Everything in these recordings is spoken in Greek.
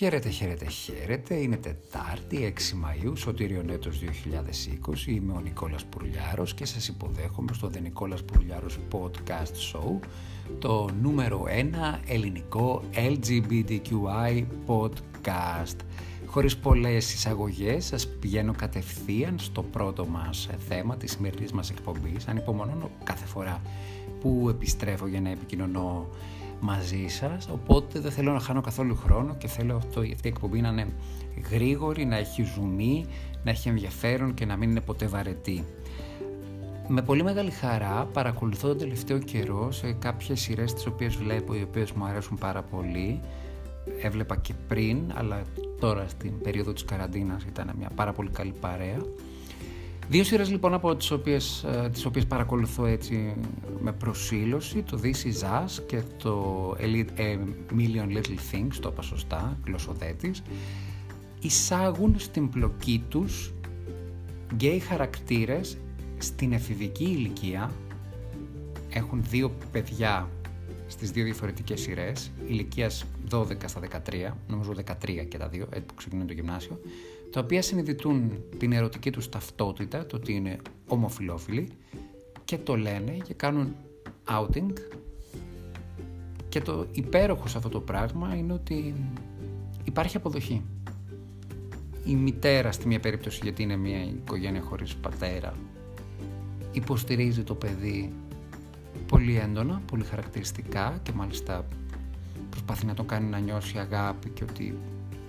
Χαίρετε, χαίρετε, χαίρετε. Είναι Τετάρτη, 6 Μαΐου, Σωτήριο έτος 2020. Είμαι ο Νικόλας Πουρλιάρος και σας υποδέχομαι στο The Νικόλας Πουρλιάρος Podcast Show, το νούμερο 1 ελληνικό LGBTQI podcast. Χωρίς πολλές εισαγωγές, σας πηγαίνω κατευθείαν στο πρώτο μας θέμα της σημερινής μας εκπομπής. Ανυπομονώ κάθε φορά που επιστρέφω για να επικοινωνώ μαζί σας, οπότε δεν θέλω να χάνω καθόλου χρόνο και θέλω αυτό, αυτή η εκπομπή να είναι γρήγορη, να έχει ζουμί, να έχει ενδιαφέρον και να μην είναι ποτέ βαρετή. Με πολύ μεγάλη χαρά παρακολουθώ τον τελευταίο καιρό σε κάποιες σειρές τις οποίες βλέπω, οι οποίες μου αρέσουν πάρα πολύ. Έβλεπα και πριν, αλλά τώρα στην περίοδο της καραντίνας ήταν μια πάρα πολύ καλή παρέα. Δύο σειρές λοιπόν από τις οποίες, ε, τις οποίες παρακολουθώ έτσι με προσήλωση, το This Is Us και το A ε, Million Little Things, το είπα σωστά, γλωσσοδέτης, εισάγουν στην πλοκή τους γκέι χαρακτήρες στην εφηβική ηλικία, έχουν δύο παιδιά στις δύο διαφορετικές σειρές, ηλικίας 12 στα 13, νομίζω 13 και τα δύο, έτσι που ξεκινούν το γυμνάσιο, τα οποία συνειδητούν την ερωτική τους ταυτότητα, το ότι είναι ομοφιλόφιλοι και το λένε και κάνουν outing και το υπέροχο σε αυτό το πράγμα είναι ότι υπάρχει αποδοχή. Η μητέρα στη μία περίπτωση γιατί είναι μια οικογένεια χωρίς πατέρα υποστηρίζει το παιδί πολύ έντονα, πολύ χαρακτηριστικά και μάλιστα προσπαθεί να τον κάνει να νιώσει αγάπη και ότι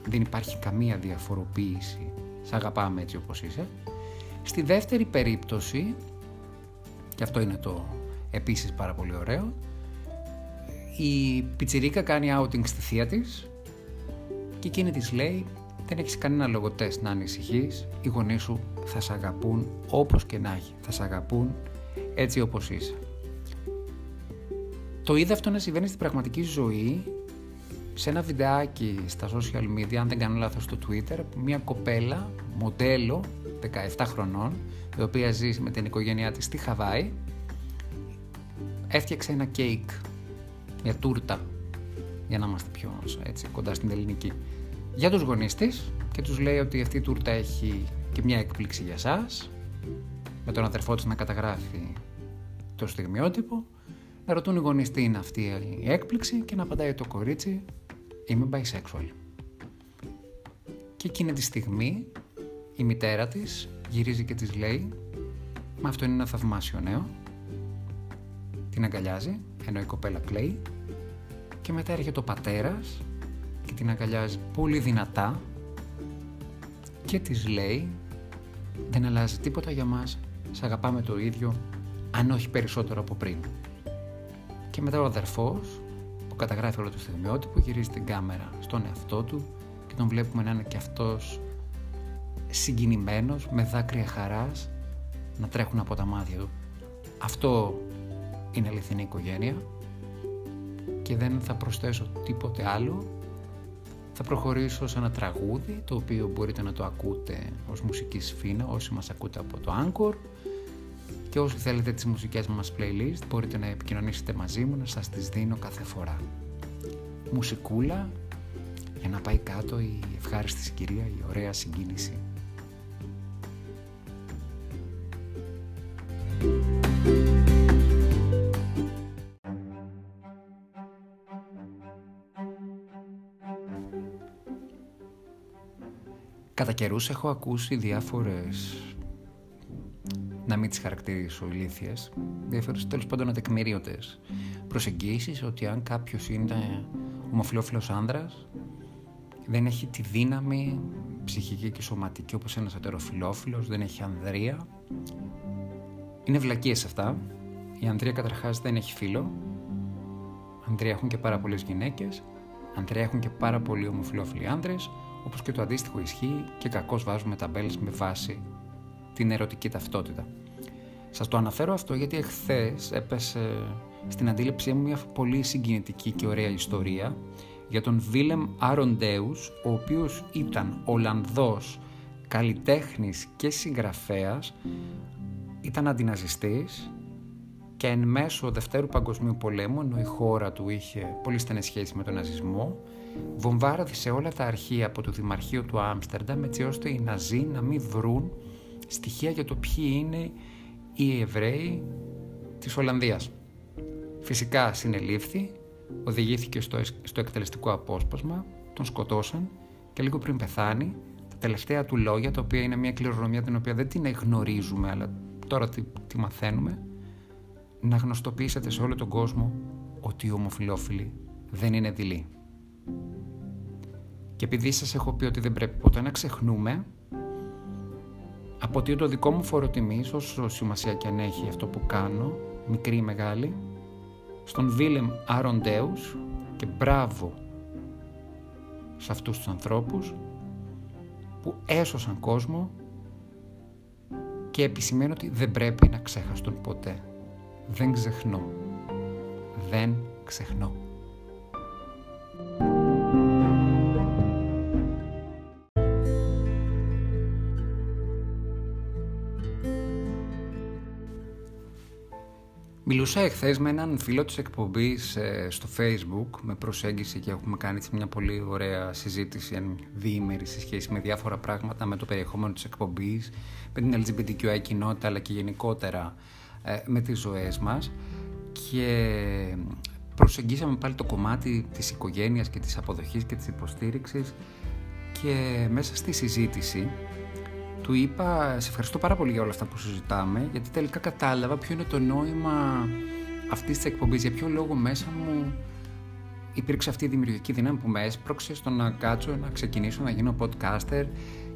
δεν υπάρχει καμία διαφοροποίηση, σε αγαπάμε έτσι όπως είσαι. Στη δεύτερη περίπτωση, και αυτό είναι το επίσης πάρα πολύ ωραίο, η πιτσιρίκα κάνει outing στη θεία της και εκείνη της λέει δεν έχεις κανένα λόγο τεστ να ανησυχείς, οι γονείς σου θα σε αγαπούν όπως και να έχει, θα σε αγαπούν έτσι όπως είσαι. Το είδα αυτό να συμβαίνει στην πραγματική ζωή σε ένα βιντεάκι στα social media, αν δεν κάνω λάθος στο Twitter, μια κοπέλα, μοντέλο, 17 χρονών, η οποία ζει με την οικογένειά της στη Χαβάη, έφτιαξε ένα κέικ, μια τούρτα, για να είμαστε πιο έτσι, κοντά στην ελληνική, για τους γονείς της και τους λέει ότι αυτή η τούρτα έχει και μια έκπληξη για σας, με τον αδερφό της να καταγράφει το στιγμιότυπο, να ρωτούν οι γονείς τι είναι αυτή η έκπληξη και να απαντάει το κορίτσι είμαι bisexual. Και εκείνη τη στιγμή η μητέρα της γυρίζει και της λέει «Μα αυτό είναι ένα θαυμάσιο νέο». Την αγκαλιάζει, ενώ η κοπέλα κλαίει και μετά έρχεται ο πατέρας και την αγκαλιάζει πολύ δυνατά και της λέει «Δεν αλλάζει τίποτα για μας, σε αγαπάμε το ίδιο, αν όχι περισσότερο από πριν». Και μετά ο αδερφός καταγράφει όλο το στιγμιότυπο, γυρίζει την κάμερα στον εαυτό του και τον βλέπουμε να είναι και αυτός συγκινημένος, με δάκρυα χαράς να τρέχουν από τα μάτια του. Αυτό είναι αληθινή οικογένεια και δεν θα προσθέσω τίποτε άλλο. Θα προχωρήσω σε ένα τραγούδι το οποίο μπορείτε να το ακούτε ως μουσική σφήνα όσοι μας ακούτε από το Anchor και όσοι θέλετε τις μουσικές μας playlist μπορείτε να επικοινωνήσετε μαζί μου να σας τις δίνω κάθε φορά. Μουσικούλα για να πάει κάτω η ευχάριστη συγκυρία, η ωραία συγκίνηση. Κατά καιρούς έχω ακούσει διάφορες να μην τις χαρακτηρίσω ηλίθιες, διάφορε τέλος πάντων ατεκμηρίωτε προσεγγίσεις ότι αν κάποιος είναι ομοφυλόφιλο άνδρας, δεν έχει τη δύναμη ψυχική και σωματική όπως ένας ατεροφιλόφιλος, δεν έχει ανδρεία. Είναι βλακίες αυτά. Η ανδρεία καταρχάς δεν έχει φίλο. Ανδρεία έχουν και πάρα πολλές γυναίκες. Ανδρεία έχουν και πάρα πολλοί ομοφυλόφιλοι άνδρες, όπως και το αντίστοιχο ισχύει και κακώς βάζουμε ταμπέλες με βάση την ερωτική ταυτότητα. Σας το αναφέρω αυτό γιατί εχθές έπεσε στην αντίληψή μου μια πολύ συγκινητική και ωραία ιστορία για τον Βίλεμ Άροντέους, ο οποίος ήταν Ολλανδός, καλλιτέχνης και συγγραφέας, ήταν αντιναζιστής και εν μέσω Δευτέρου Παγκοσμίου Πολέμου, ενώ η χώρα του είχε πολύ στενές σχέσεις με τον ναζισμό, βομβάρδισε όλα τα αρχεία από το Δημαρχείο του Άμστερνταμ έτσι ώστε οι Ναζί να μην βρουν στοιχεία για το ποιοι είναι οι Εβραίοι της Ολλανδίας. Φυσικά συνελήφθη, οδηγήθηκε στο, στο εκτελεστικό απόσπασμα, τον σκοτώσαν και λίγο πριν πεθάνει, τα τελευταία του λόγια, τα οποία είναι μια κληρονομιά την οποία δεν την γνωρίζουμε, αλλά τώρα τι τη μαθαίνουμε, να γνωστοποιήσετε σε όλο τον κόσμο ότι οι ομοφιλόφιλοι δεν είναι δειλοί. Και επειδή σας έχω πει ότι δεν πρέπει ποτέ να ξεχνούμε, ότι το δικό μου φόρο τιμής, όσο σημασία και αν έχει αυτό που κάνω, μικρή ή μεγάλη, στον Βίλεμ Αροντέους και μπράβο σε αυτούς τους ανθρώπους που έσωσαν κόσμο και επισημαίνω ότι δεν πρέπει να ξέχαστον ποτέ. Δεν ξεχνώ. Δεν ξεχνώ. Μιλούσα εχθές με έναν φίλο της εκπομπής ε, στο facebook με προσέγγιση και έχουμε κάνει μια πολύ ωραία συζήτηση διήμερη σε σχέση με διάφορα πράγματα με το περιεχόμενο της εκπομπής, με την LGBTQI κοινότητα αλλά και γενικότερα ε, με τις ζωές μας. Και προσεγγίσαμε πάλι το κομμάτι της οικογένειας και της αποδοχής και της υποστήριξης. Και μέσα στη συζήτηση του είπα σε ευχαριστώ πάρα πολύ για όλα αυτά που συζητάμε γιατί τελικά κατάλαβα ποιο είναι το νόημα αυτής της εκπομπής για ποιο λόγο μέσα μου υπήρξε αυτή η δημιουργική δύναμη που με έσπρωξε στο να κάτσω, να ξεκινήσω, να γίνω podcaster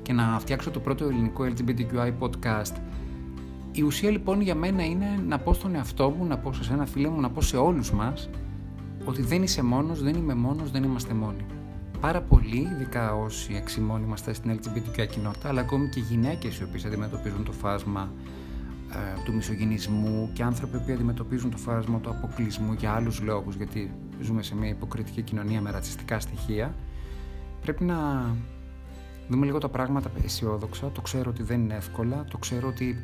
και να φτιάξω το πρώτο ελληνικό LGBTQI podcast. Η ουσία λοιπόν για μένα είναι να πω στον εαυτό μου, να πω σε ένα φίλο μου, να πω σε όλους μας ότι δεν είσαι μόνος, δεν είμαι μόνος, δεν είμαστε μόνοι πάρα πολλοί, ειδικά όσοι εξημών είμαστε στην LGBTQ κοινότητα, αλλά ακόμη και γυναίκες οι οποίες αντιμετωπίζουν το φάσμα ε, του μισογενισμού και άνθρωποι που αντιμετωπίζουν το φάσμα του αποκλεισμού για άλλους λόγους, γιατί ζούμε σε μια υποκριτική κοινωνία με ρατσιστικά στοιχεία, πρέπει να δούμε λίγο τα πράγματα αισιόδοξα. Το ξέρω ότι δεν είναι εύκολα, το ξέρω ότι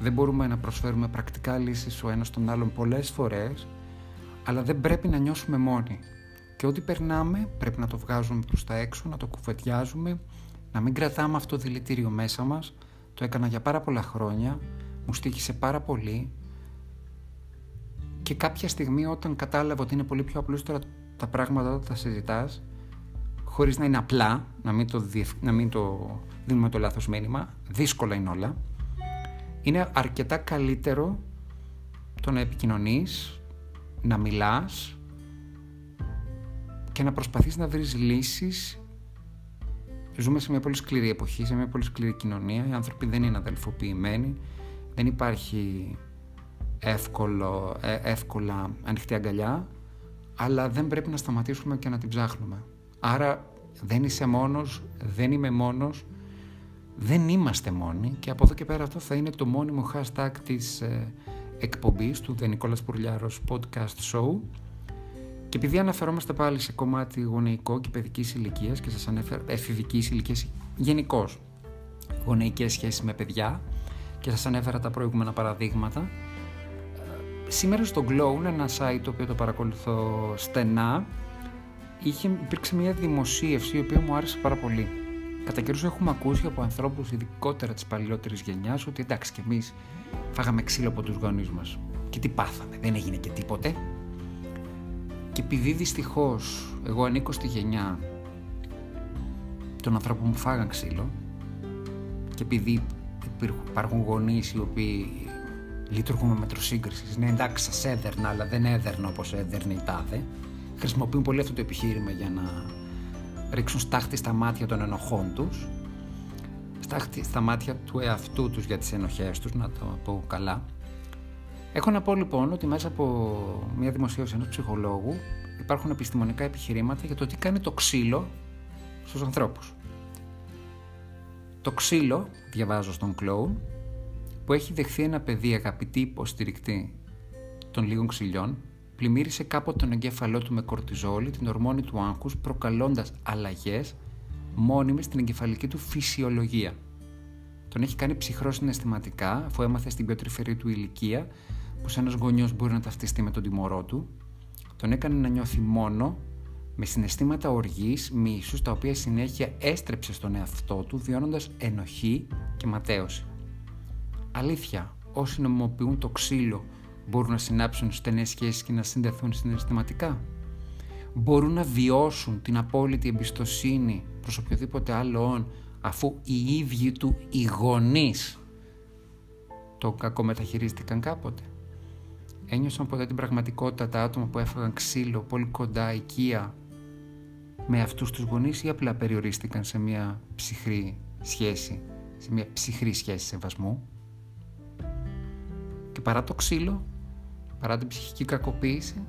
δεν μπορούμε να προσφέρουμε πρακτικά λύσεις ο ένας τον άλλον πολλές φορές, αλλά δεν πρέπει να νιώσουμε μόνοι. Και ό,τι περνάμε πρέπει να το βγάζουμε προς τα έξω, να το κουβεντιάζουμε, να μην κρατάμε αυτό το δηλητήριο μέσα μας. Το έκανα για πάρα πολλά χρόνια, μου στήχησε πάρα πολύ και κάποια στιγμή όταν κατάλαβα ότι είναι πολύ πιο απλούστερα τα πράγματα όταν τα συζητάς, χωρίς να είναι απλά, να μην το, να μην το δίνουμε το λάθος μήνυμα, δύσκολα είναι όλα, είναι αρκετά καλύτερο το να επικοινωνείς, να μιλάς, και να προσπαθείς να βρεις λύσεις Ζούμε σε μια πολύ σκληρή εποχή, σε μια πολύ σκληρή κοινωνία. Οι άνθρωποι δεν είναι αδελφοποιημένοι. Δεν υπάρχει εύκολο, ε, εύκολα ανοιχτή αγκαλιά. Αλλά δεν πρέπει να σταματήσουμε και να την ψάχνουμε. Άρα δεν είσαι μόνος, δεν είμαι μόνος. Δεν είμαστε μόνοι και από εδώ και πέρα αυτό θα είναι το μόνιμο hashtag της ε, εκπομπής του The Nicolas Πουρλιάρος Podcast Show και επειδή αναφερόμαστε πάλι σε κομμάτι γονεϊκό και παιδικής ηλικίας και σας ανέφερα εφηβικής ηλικίας γενικώς, γονεϊκές σχέσεις με παιδιά και σας ανέφερα τα προηγούμενα παραδείγματα. Ε, σήμερα στο Glow, ένα site το οποίο το παρακολουθώ στενά, είχε, υπήρξε μια δημοσίευση η οποία μου άρεσε πάρα πολύ. Κατά καιρούς έχουμε ακούσει από ανθρώπους, ειδικότερα της παλιότερη γενιάς, ότι εντάξει κι εμείς φάγαμε ξύλο από τους γονείς μας. Και τι πάθαμε, δεν έγινε και τίποτε. Και επειδή δυστυχώς εγώ ανήκω στη γενιά των ανθρώπων που φάγαν ξύλο και επειδή υπάρχουν γονείς οι οποίοι λειτουργούν με μέτρο σύγκριση, ναι εντάξει σας έδερνα, αλλά δεν έδερνα όπως έδερνε η τάδε, χρησιμοποιούν πολύ αυτό το επιχείρημα για να ρίξουν στάχτη στα μάτια των ενοχών τους, στάχτη στα μάτια του εαυτού τους για τις ενοχές τους, να το πω καλά. Έχω να πω λοιπόν ότι μέσα από μια δημοσίευση ενός ψυχολόγου υπάρχουν επιστημονικά επιχειρήματα για το τι κάνει το ξύλο στους ανθρώπους. Το ξύλο, διαβάζω στον κλόουν, που έχει δεχθεί ένα παιδί αγαπητή υποστηρικτή των λίγων ξυλιών, πλημμύρισε κάποτε τον εγκέφαλό του με κορτιζόλη, την ορμόνη του άγχους, προκαλώντας αλλαγές μόνιμες στην εγκεφαλική του φυσιολογία. Τον έχει κάνει ψυχρό συναισθηματικά, αφού έμαθε στην πιο τρυφερή του ηλικία πως ένας γονιός μπορεί να ταυτιστεί με τον τιμωρό του, τον έκανε να νιώθει μόνο, με συναισθήματα οργής, μίσους, τα οποία συνέχεια έστρεψε στον εαυτό του, βιώνοντας ενοχή και ματέωση. Αλήθεια, όσοι νομιμοποιούν το ξύλο μπορούν να συνάψουν στενές σχέσεις και να συνδεθούν συναισθηματικά; Μπορούν να βιώσουν την απόλυτη εμπιστοσύνη προς οποιοδήποτε άλλο αφού οι ίδιοι του οι γονείς το κακομεταχειρίστηκαν κάποτε; Ένιωσαν ποτέ την πραγματικότητα τα άτομα που έφαγαν ξύλο πολύ κοντά οικία με αυτούς τους γονείς ή απλά περιορίστηκαν σε μια ψυχρή σχέση, σε μια ψυχρή σχέση σεβασμού; Και παρά το ξύλο, παρά την ψυχική κακοποίηση,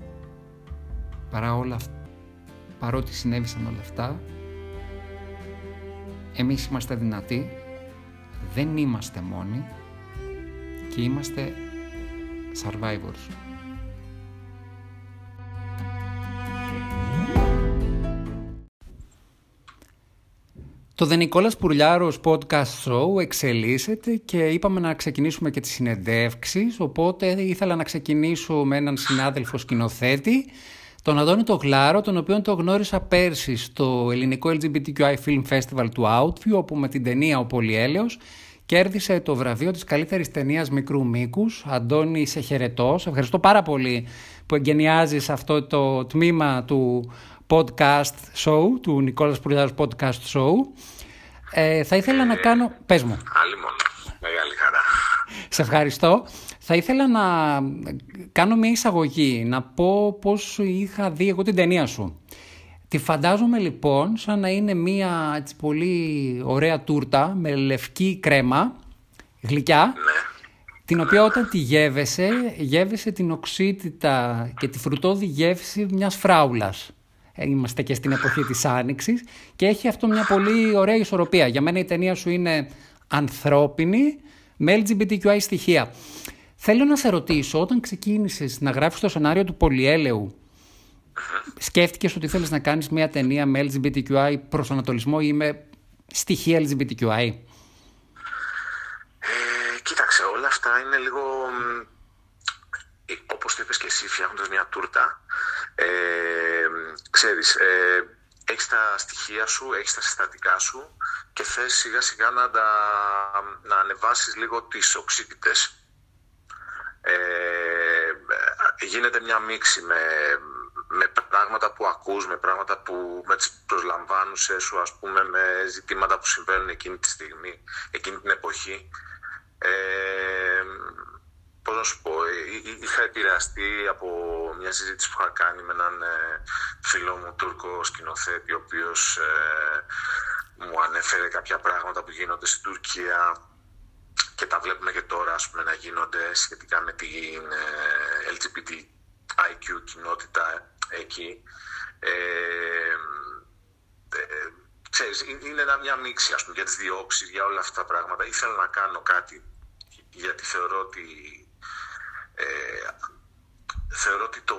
παρά όλα παρότι συνέβησαν όλα αυτά, εμείς είμαστε δυνατοί, δεν είμαστε μόνοι και είμαστε survivors. Το The Νικόλας Πουρλιάρος podcast show εξελίσσεται και είπαμε να ξεκινήσουμε και τις συνεντεύξεις, οπότε ήθελα να ξεκινήσω με έναν συνάδελφο σκηνοθέτη, τον Αντώνη το Γλάρο, τον οποίο το γνώρισα πέρσι στο ελληνικό LGBTQI Film Festival του Outview, όπου με την ταινία «Ο Πολυέλεος» κέρδισε το βραβείο της καλύτερης ταινίας μικρού μήκους. Αντώνη, σε χαιρετώ. Σε ευχαριστώ πάρα πολύ που εγκαινιάζεις αυτό το τμήμα του podcast show, του Νικόλας Πουρλιάρος podcast show. Ε, θα ήθελα να κάνω... Πες μου. Άλλη μόνο. Μεγάλη χαρά. Σε ευχαριστώ. Θα ήθελα να κάνω μια εισαγωγή, να πω πώς είχα δει εγώ την ταινία σου. Τη φαντάζομαι λοιπόν σαν να είναι μια έτσι, πολύ ωραία τούρτα με λευκή κρέμα, γλυκιά, Ναι. την οποία όταν τη γεύεσαι, γεύεσαι την οξύτητα και τη φρουτόδη γεύση μιας φράουλας. Ε, Είμαστε και στην εποχή της Άνοιξης και έχει αυτό μια πολύ ωραία ισορροπία. Για μένα η ταινία σου είναι ανθρώπινη με LGBTQI στοιχεία. Θέλω να σε ρωτήσω, όταν ξεκίνησες να γράφεις το σενάριο του Πολυέλεου, σκέφτηκες ότι θέλεις να κάνεις μια ταινία με LGBTQI προσανατολισμό ή με στοιχεία LGBTQI. Ε, κοίταξε, όλα αυτά είναι λίγο, μ, ε, όπως το είπες και εσύ, φτιάχνοντας μια τούρτα. Ε, ξέρεις, ε, έχεις τα στοιχεία σου, έχεις τα συστατικά σου και θες σιγά σιγά να, τα, να ανεβάσεις λίγο τις οξύτητες. Ε, γίνεται μια μίξη με, με πράγματα που ακούς, με πράγματα που με τις προσλαμβάνουσες σου, ας πούμε, με ζητήματα που συμβαίνουν εκείνη τη στιγμή, εκείνη την εποχή. Ε, πώς να σου πω, εί- εί- είχα επηρεαστεί από μια συζήτηση που είχα κάνει με έναν ε, φίλο μου Τούρκο σκηνοθέτη, ο οποίος ε, μου ανέφερε κάποια πράγματα που γίνονται στην Τουρκία και τα βλέπουμε και τώρα ας πούμε, να γίνονται σχετικά με την ε, LGBTIQ κοινότητα εκεί. Ε, ε, ξέρεις, είναι είναι ένα- μια μίξη ας πούμε, για τις διώξεις, για όλα αυτά τα πράγματα. Ήθελα να κάνω κάτι γιατί θεωρώ ότι ε, θεωρώ ότι το,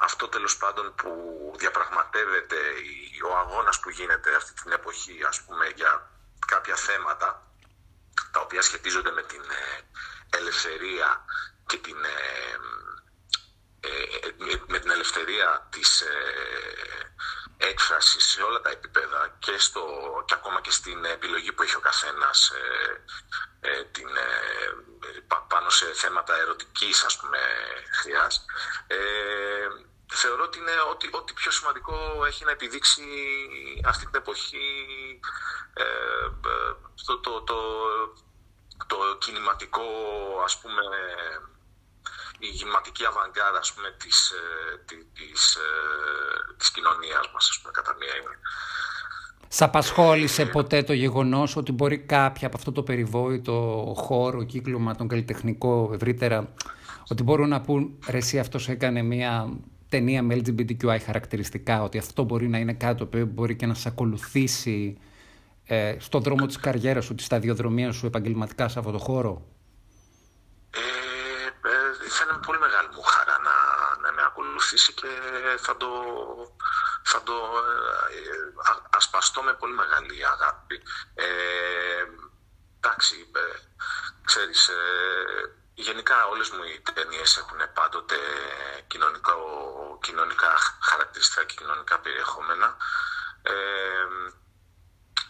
αυτό τέλος πάντων που διαπραγματεύεται η- ο αγώνας που γίνεται αυτή την εποχή ας πούμε για κάποια θέματα τα οποία σχετίζονται με την ε, ελευθερία και την, ε, ε, με, με την ελευθερία της ε, έκφρασης σε όλα τα επίπεδα και, στο, και ακόμα και στην επιλογή που έχει ο καθένας ε, ε, την, ε, πα- πάνω σε θέματα ερωτικής ας πούμε χρειάς. Ε, θεωρώ ότι είναι ότι, ό,τι πιο σημαντικό έχει να επιδείξει αυτή την εποχή ε, ε, το, το, το, το κινηματικό ας πούμε η γυμματική αβαγκάδα ας πούμε της, ε, τη- της, ε, της κοινωνίας μας ας πούμε κατά μία έννοια. Σ' απασχόλησε ποτέ το γεγονός ότι μπορεί κάποια από αυτό το περιβόητο χώρο, κύκλωμα, τον καλλιτεχνικό ευρύτερα, ότι μπορούν να πούν ρε εσύ αυτός έκανε μια ταινία με LGBTQI χαρακτηριστικά, ότι αυτό μπορεί να είναι κάτι το οποίο μπορεί και να σε ακολουθήσει ε, στον δρόμο της καριέρας σου, της σταδιοδρομίας σου επαγγελματικά σε αυτό το χώρο. Ε, ε, θα είναι με πολύ μεγάλη μου χαρά να, να με ακολουθήσει και θα το, θα το ε, α- ασπαστώ με πολύ μεγάλη αγάπη. Ε, εντάξει, ε, ξέρεις, ε, γενικά όλες μου οι ταινίες έχουν πάντοτε κοινωνικό, κοινωνικά χαρακτηριστικά και κοινωνικά περιεχόμενα. Ε,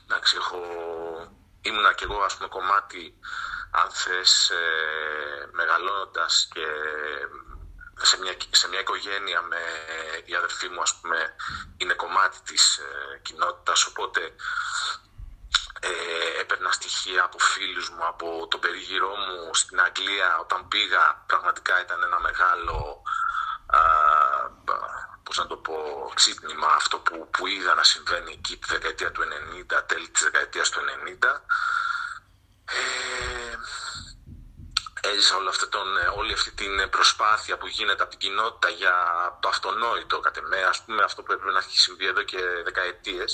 εντάξει, έχω, ήμουνα κι εγώ ας πούμε κομμάτι αν θες ε, μεγαλώνοντας και σε μια, σε μια οικογένεια με η αδερφή μου ας πούμε είναι κομμάτι της ε, κοινότητας οπότε ε, έπαιρνα στοιχεία από φίλους μου, από τον περίγυρό μου στην Αγγλία. Όταν πήγα πραγματικά ήταν ένα μεγάλο α, πώς να το πω, ξύπνημα αυτό που, που είδα να συμβαίνει εκεί τη δεκαετία του 90, τέλη της δεκαετίας του 90 ε, έζησα όλη αυτή, τον, όλη αυτή την προσπάθεια που γίνεται από την κοινότητα για το αυτονόητο κατ' εμέ, ας πούμε αυτό που έπρεπε να έχει συμβεί εδώ και δεκαετίες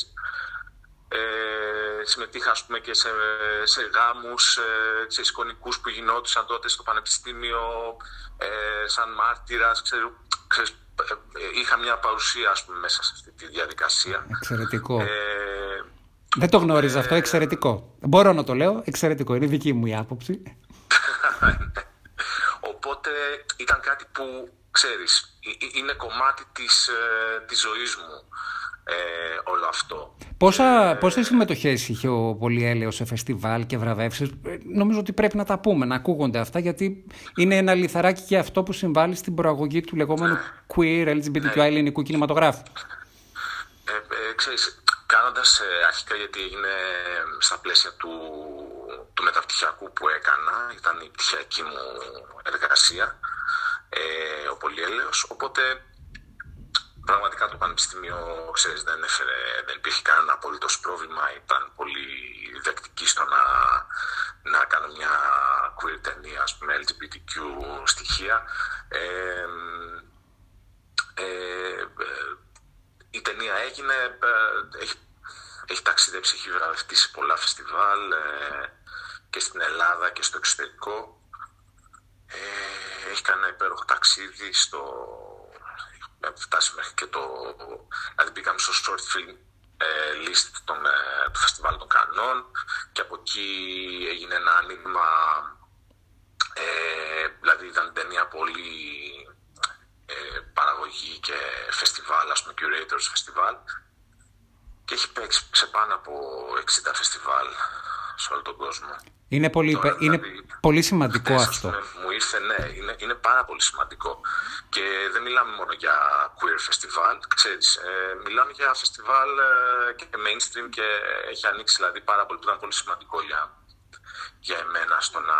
ε, συμμετείχα ας πούμε και σε, σε γάμους, ε, σε εικονικούς που γινόντουσαν τότε στο πανεπιστήμιο ε, σαν μάρτυρας, ξέρω, ξέρεις, ε, είχα μια παρουσία ας πούμε, μέσα σε αυτή τη διαδικασία. Εξαιρετικό. Ε, Δεν το γνώριζα αυτό, εξαιρετικό. Μπορώ να το λέω, εξαιρετικό, είναι δική μου η άποψη. Οπότε ήταν κάτι που, ξέρεις, είναι κομμάτι της, της ζωής μου ε, όλο αυτό. Πόσα, ε, πόσες συμμετοχές είχε ο Πολυέλαιος σε φεστιβάλ και βραβεύσεις; Ε, νομίζω ότι πρέπει να τα πούμε, να ακούγονται αυτά, γιατί είναι ένα λιθαράκι και αυτό που συμβάλλει στην προαγωγή του λεγόμενου queer LGBTQI ναι. ελληνικού κινηματογράφου. Ε, ε, ξέρεις, κάνοντας ε, αρχικά γιατί έγινε στα πλαίσια του, του μεταπτυχιακού που έκανα, ήταν η πτυχιακή μου εργασία, ε, ο Πολυέλαιος, οπότε πραγματικά το Πανεπιστήμιο, ξέρεις, δεν, έφερε, δεν υπήρχε κανένα απολύτως πρόβλημα. Ήταν πολύ δεκτική στο να, να κάνω μια queer ταινία, ας πούμε, LGBTQ στοιχεία. Ε, ε, η ταινία έγινε, ε, έχει, έχει ταξιδέψει, έχει βραβευτεί σε πολλά φεστιβάλ και στην Ελλάδα και στο εξωτερικό. έχει κάνει ένα υπέροχο ταξίδι στο να φτάσει μέχρι και το... Δηλαδή μπήκαμε στο short film ε, list των, ε, του Φεστιβάλ των Κανών και από εκεί έγινε ένα άνοιγμα ε, δηλαδή ήταν ταινία πολύ ε, παραγωγή και φεστιβάλ, ας πούμε curators φεστιβάλ και έχει παίξει σε πάνω από 60 φεστιβάλ σε όλο τον κόσμο. Είναι πολύ, είναι δηλαδή, πολύ σημαντικό αυτό. μου ήρθε, ναι, είναι, είναι πάρα πολύ σημαντικό. Και δεν μιλάμε μόνο για queer festival, ξέρεις, ε, μιλάμε για festival ε, και mainstream και έχει ανοίξει δηλαδή πάρα πολύ, που ήταν πολύ σημαντικό για, για εμένα στο να,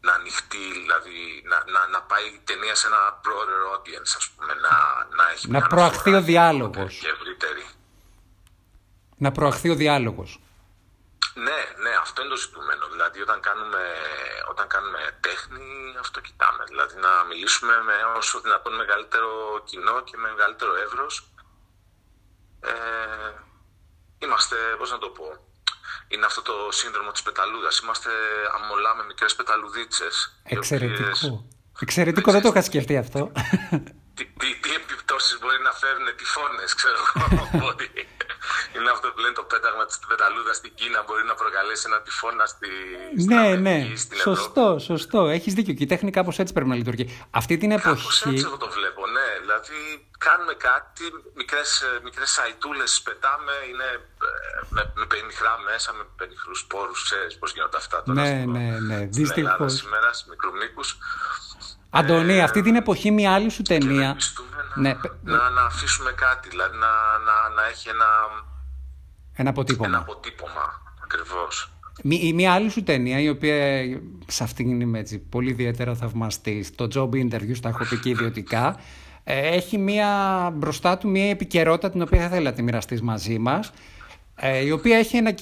να ανοιχτεί, δηλαδή να, να, να πάει η ταινία σε ένα broader audience, ας πούμε, να, να έχει Να προαχθεί ο διάλογος. Και ευρύτερη. Να προαχθεί ο διάλογος. Ναι, ναι, αυτό είναι το ζητούμενο. Δηλαδή, όταν κάνουμε, όταν κάνουμε τέχνη, αυτό κοιτάμε. Δηλαδή, να μιλήσουμε με όσο δυνατόν μεγαλύτερο κοινό και με μεγαλύτερο εύρος. Ε, είμαστε, πώς να το πω, είναι αυτό το σύνδρομο της πεταλούδας. Είμαστε αμολά με μικρές πεταλουδίτσες. Εξαιρετικό. Οποίες... Εξαιρετικό, δεν το είχα σκεφτεί αυτό. Τι, τι, τι επιπτώσεις μπορεί να φέρουν τυφώνες, ξέρω εγώ. είναι αυτό που λένε το πέταγμα της πεταλούδας στην Κίνα μπορεί να προκαλέσει ένα τυφώνα στη, ναι, ναι. στην σωστό, Ευρώπη. σωστό. Έχεις δίκιο. Και η τέχνη κάπως έτσι πρέπει να λειτουργεί. Αυτή την εποχή. Κάπως έτσι εγώ το βλέπω, ναι. Δηλαδή κάνουμε κάτι, μικρές μικρές αιτούλες πετάμε, είναι ε, με, με πενιχρά μέσα, με πενιχρούς πόρους. Ξέρεις πώς γίνονται αυτά τώρα. Ναι, ναι, ναι. Δυστυχώ. σήμερα, σε μικρομίκου. Αντωνί, ε, αυτή την εποχή μια άλλη σου ταινία. Να, ναι. να, να αφήσουμε κάτι, δηλαδή να, να, να έχει ένα, ένα αποτύπωμα. Ένα αποτύπωμα, ακριβώς. Μία άλλη σου ταινία, η οποία σε αυτήν είμαι έτσι, πολύ ιδιαίτερα θαυμαστής, το job interview, στα έχω πει και ιδιωτικά, ε, έχει μία, μπροστά του μία επικαιρότητα την οποία θα ήθελα να τη μοιραστείς μαζί μας, ε, η οποία έχει ένα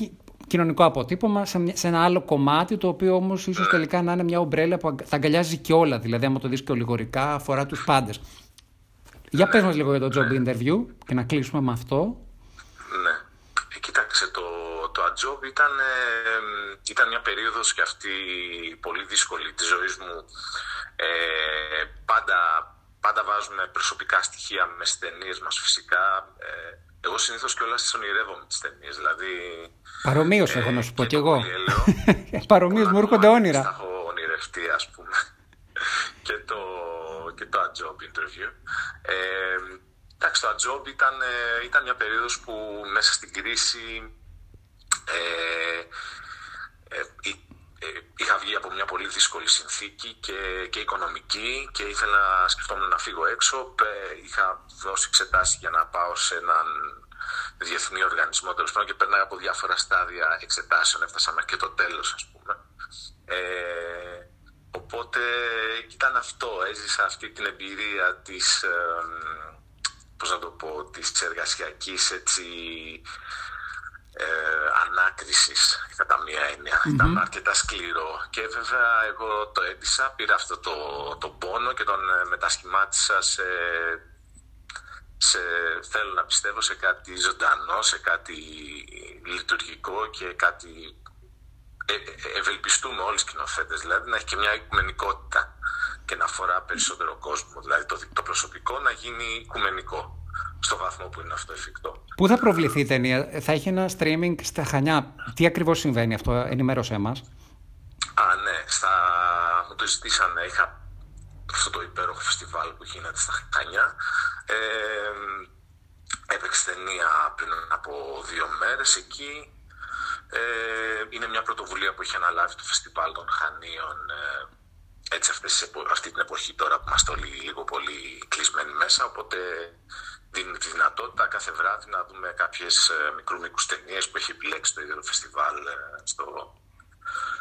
κοινωνικό αποτύπωμα σε, ένα άλλο κομμάτι, το οποίο όμως ίσως τελικά να είναι μια ομπρέλα που θα αγκαλιάζει και όλα. Δηλαδή, άμα το δεις και ολιγορικά, αφορά τους πάντες. Για πες μας λίγο για το job interview και να κλείσουμε με αυτό. Κοίταξε, το, το Ajob ήταν, ήταν μια περίοδος και αυτή πολύ δύσκολη της ζωής μου. Ε, πάντα, πάντα βάζουμε προσωπικά στοιχεία με στις ταινίες μας φυσικά. Ε, εγώ συνήθως κιόλας τις ονειρεύομαι τις ταινίες, δηλαδή... Παρομοίως ε, έχω να σου πω κι εγώ. Παρομοίως μου έρχονται όνειρα. έχω πρωτοβουλευτή ας πούμε και το, και το job interview. Ε, εντάξει, το job ήταν, ε, ήταν μια περίοδος που μέσα στην κρίση ε, ε, ε, είχα βγει από μια πολύ δύσκολη συνθήκη και, και οικονομική και ήθελα να σκεφτόμουν να φύγω έξω. Είχα δώσει εξετάσεις για να πάω σε έναν διεθνή οργανισμό τέλος πάντων και πέρναγα από διάφορα στάδια εξετάσεων. Έφτασα μέχρι και το τέλος, ας πούμε. Ε, οπότε ήταν αυτό. Έζησα αυτή την εμπειρία της, ε, πώς να το πω, της εργασιακής έτσι, ε, ανάκρισης κατά μία έννοια. Mm-hmm. Ήταν αρκετά σκληρό και βέβαια εγώ το έντυσα, πήρα αυτό το, το πόνο και τον ε, μετασχημάτισα σε, σε, θέλω να πιστεύω σε κάτι ζωντανό, σε κάτι λειτουργικό και κάτι ε, ε, ευελπιστούμε όλοι οι σκηνοθέτες, δηλαδή να έχει και μια οικουμενικότητα και να αφορά περισσότερο κόσμο. Δηλαδή το, το προσωπικό να γίνει οικουμενικό στο βαθμό που είναι αυτό εφικτό. Πού θα προβληθεί η ταινία, θα έχει ένα streaming στα Χανιά. Τι ακριβώς συμβαίνει αυτό, ενημέρωσέ μας. Α, ναι, στα... μου το ζητήσανε. Είχα αυτό το υπέροχο φεστιβάλ που γίνεται στα Χανιά. Ε, έπαιξε ταινία πριν από δύο μέρες εκεί. Ε, είναι μια πρωτοβουλία που έχει αναλάβει το φεστιβάλ των Χανίων ε, έτσι αυτές, αυτή την εποχή τώρα που είμαστε όλοι λίγο πολύ κλεισμένοι μέσα οπότε δίνει τη δυνατότητα κάθε βράδυ να δούμε κάποιες ε, μικρού μήκους ταινίες που έχει επιλέξει το ίδιο το φεστιβάλ ε, στο,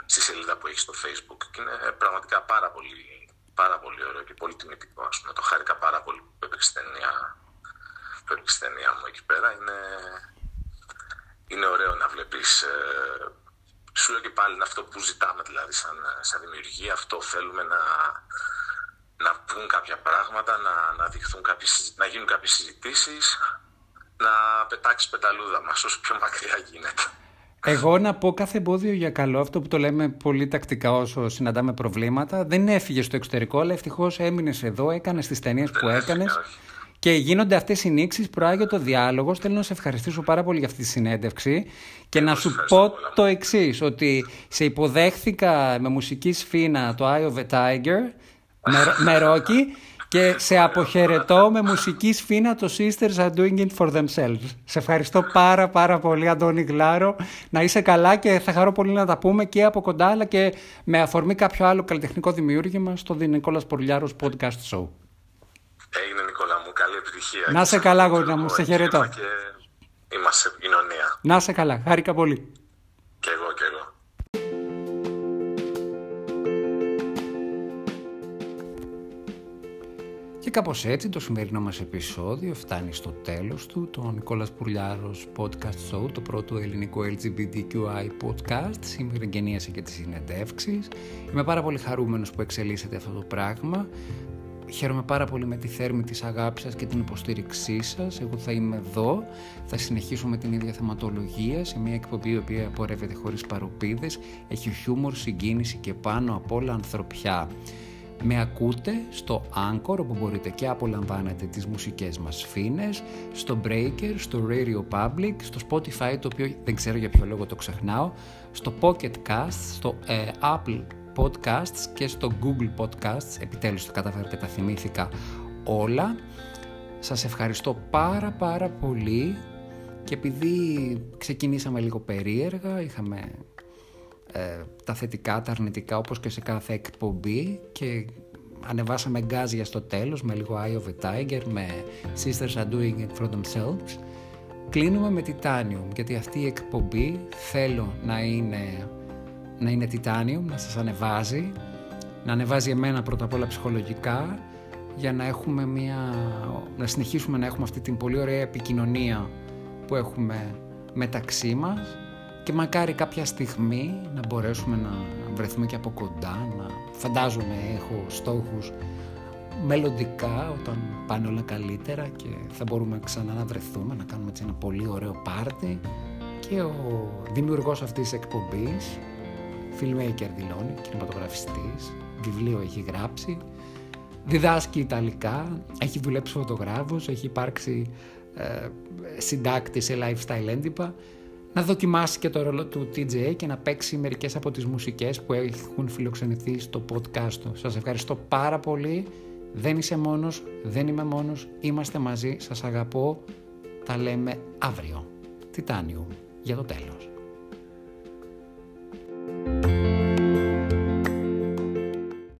στη σελίδα που έχει στο facebook και είναι πραγματικά πάρα πολύ, πάρα πολύ ωραίο και πολύ τιμητικό ας πούμε. το χάρηκα πάρα πολύ που έπαιξε ταινία, που έπαιξε ταινία μου εκεί πέρα είναι, είναι ωραίο να βλέπεις ε, σου λέω και πάλι είναι αυτό που ζητάμε δηλαδή σαν, σαν δημιουργία αυτό θέλουμε να να πούν κάποια πράγματα, να, να, δειχθούν κάποιες, να γίνουν κάποιες συζητήσεις, να πετάξει πεταλούδα μας όσο πιο μακριά γίνεται. Εγώ να πω κάθε εμπόδιο για καλό, αυτό που το λέμε πολύ τακτικά όσο συναντάμε προβλήματα. Δεν έφυγε στο εξωτερικό, αλλά ευτυχώς έμεινες εδώ, έκανες τις ταινίες που έκανες. Και γίνονται αυτές οι νήξεις, προάγει το διάλογο. Θέλω να σε ευχαριστήσω πάρα πολύ για αυτή τη συνέντευξη και να σου πω το εξής: Ότι σε υποδέχθηκα με μουσική σφίνα το Eye of a Tiger με, ρόκι και σε αποχαιρετώ με μουσική σφίνα το Sisters are doing it for themselves. Σε ευχαριστώ πάρα πάρα πολύ Αντώνη Γλάρο. Να είσαι καλά και θα χαρώ πολύ να τα πούμε και από κοντά αλλά και με αφορμή κάποιο άλλο καλλιτεχνικό δημιούργημα στο Νικόλας Πορλιάρος Podcast Show. Έγινε Νικόλα μου, καλή επιτυχία. Να σε καλά γόρνα μου, σε χαιρετώ. είμαστε σε επικοινωνία. Να σε καλά, χάρηκα πολύ. Κάπως έτσι το σημερινό μας επεισόδιο φτάνει στο τέλος του. Το Νικόλας Πουρλιάρος Podcast Show, το πρώτο ελληνικό LGBTQI podcast. Σήμερα εγγενίασε και τις συνεντεύξεις. Είμαι πάρα πολύ χαρούμενος που εξελίσσεται αυτό το πράγμα. Χαίρομαι πάρα πολύ με τη θέρμη της αγάπης σας και την υποστήριξή σας. Εγώ θα είμαι εδώ, θα συνεχίσω με την ίδια θεματολογία σε μια εκπομπή η οποία απορρεύεται χωρίς παροπίδες, έχει χιούμορ, συγκίνηση και πάνω απ' όλα ανθρωπιά. Με ακούτε στο Anchor όπου μπορείτε και απολαμβάνετε τις μουσικές μας φίνες, στο Breaker, στο Radio Public, στο Spotify το οποίο δεν ξέρω για ποιο λόγο το ξεχνάω, στο Pocket Cast, στο ε, Apple Podcasts και στο Google Podcasts, επιτέλους το καταφέρω και τα θυμήθηκα όλα. Σας ευχαριστώ πάρα πάρα πολύ και επειδή ξεκινήσαμε λίγο περίεργα, είχαμε ε, τα θετικά, τα αρνητικά όπως και σε κάθε εκπομπή και ανεβάσαμε γκάζια στο τέλος με λίγο Eye of a Tiger, με Sisters are doing it for themselves. Κλείνουμε με Titanium γιατί αυτή η εκπομπή θέλω να είναι, να είναι Titanium, να σας ανεβάζει, να ανεβάζει εμένα πρώτα απ' όλα ψυχολογικά για να έχουμε μια, να συνεχίσουμε να έχουμε αυτή την πολύ ωραία επικοινωνία που έχουμε μεταξύ μας και μακάρι κάποια στιγμή να μπορέσουμε να βρεθούμε και από κοντά, να φαντάζομαι έχω στόχους μελλοντικά όταν πάνε όλα καλύτερα και θα μπορούμε ξανά να βρεθούμε, να κάνουμε έτσι ένα πολύ ωραίο πάρτι. Και ο δημιουργός αυτής της εκπομπής, filmmaker δηλώνει, κινηματογραφιστής, βιβλίο έχει γράψει, διδάσκει Ιταλικά, έχει δουλέψει φωτογράφος, έχει υπάρξει ε, συντάκτης σε lifestyle έντυπα να δοκιμάσει και το ρόλο του TJ και να παίξει μερικές από τις μουσικές που έχουν φιλοξενηθεί στο podcast του. Σας ευχαριστώ πάρα πολύ. Δεν είσαι μόνος, δεν είμαι μόνος, είμαστε μαζί, σας αγαπώ. Τα λέμε αύριο. Titanium για το τέλος.